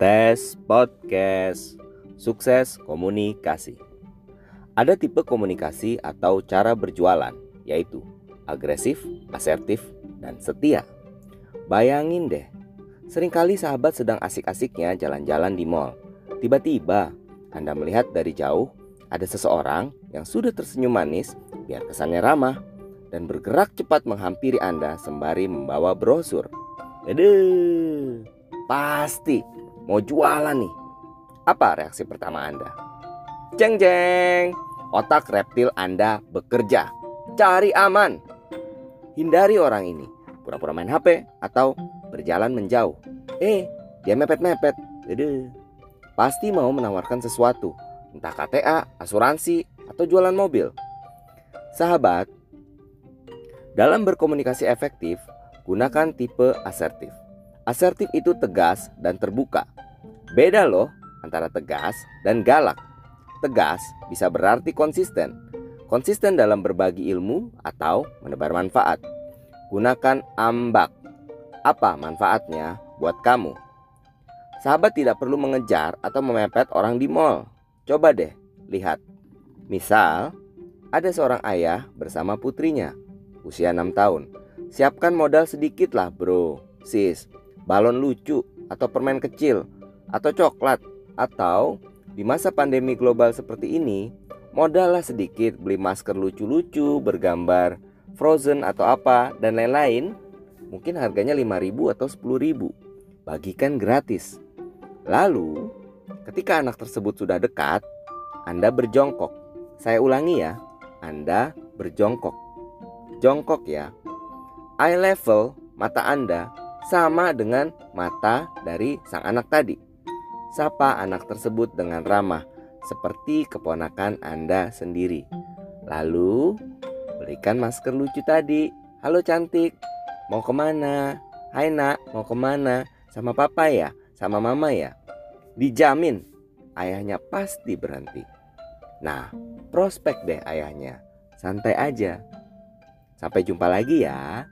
Tes podcast sukses komunikasi. Ada tipe komunikasi atau cara berjualan, yaitu agresif, asertif, dan setia. Bayangin deh, sering kali sahabat sedang asik-asiknya jalan-jalan di mall. Tiba-tiba, Anda melihat dari jauh ada seseorang yang sudah tersenyum manis biar kesannya ramah dan bergerak cepat menghampiri Anda sembari membawa brosur. Aduh, pasti mau jualan nih. Apa reaksi pertama Anda? Jeng jeng, otak reptil Anda bekerja. Cari aman. Hindari orang ini. Pura-pura main HP atau berjalan menjauh. Eh, dia mepet-mepet. Pasti mau menawarkan sesuatu. Entah KTA, asuransi, atau jualan mobil. Sahabat, dalam berkomunikasi efektif, gunakan tipe asertif. Asertif itu tegas dan terbuka. Beda loh antara tegas dan galak. Tegas bisa berarti konsisten. Konsisten dalam berbagi ilmu atau menebar manfaat. Gunakan ambak. Apa manfaatnya buat kamu? Sahabat tidak perlu mengejar atau memepet orang di mall. Coba deh, lihat. Misal, ada seorang ayah bersama putrinya, usia 6 tahun. Siapkan modal sedikit lah bro, sis balon lucu atau permen kecil atau coklat atau di masa pandemi global seperti ini modallah sedikit beli masker lucu-lucu bergambar frozen atau apa dan lain-lain. Mungkin harganya 5000 atau 10000 bagikan gratis. Lalu ketika anak tersebut sudah dekat Anda berjongkok. Saya ulangi ya Anda berjongkok. Jongkok ya. Eye level mata Anda sama dengan mata dari sang anak tadi. Sapa anak tersebut dengan ramah, seperti keponakan Anda sendiri. Lalu, berikan masker lucu tadi. Halo cantik, mau ke mana? Hai nak, mau ke mana? Sama papa ya? Sama mama ya? Dijamin, ayahnya pasti berhenti. Nah, prospek deh ayahnya. Santai aja. Sampai jumpa lagi ya.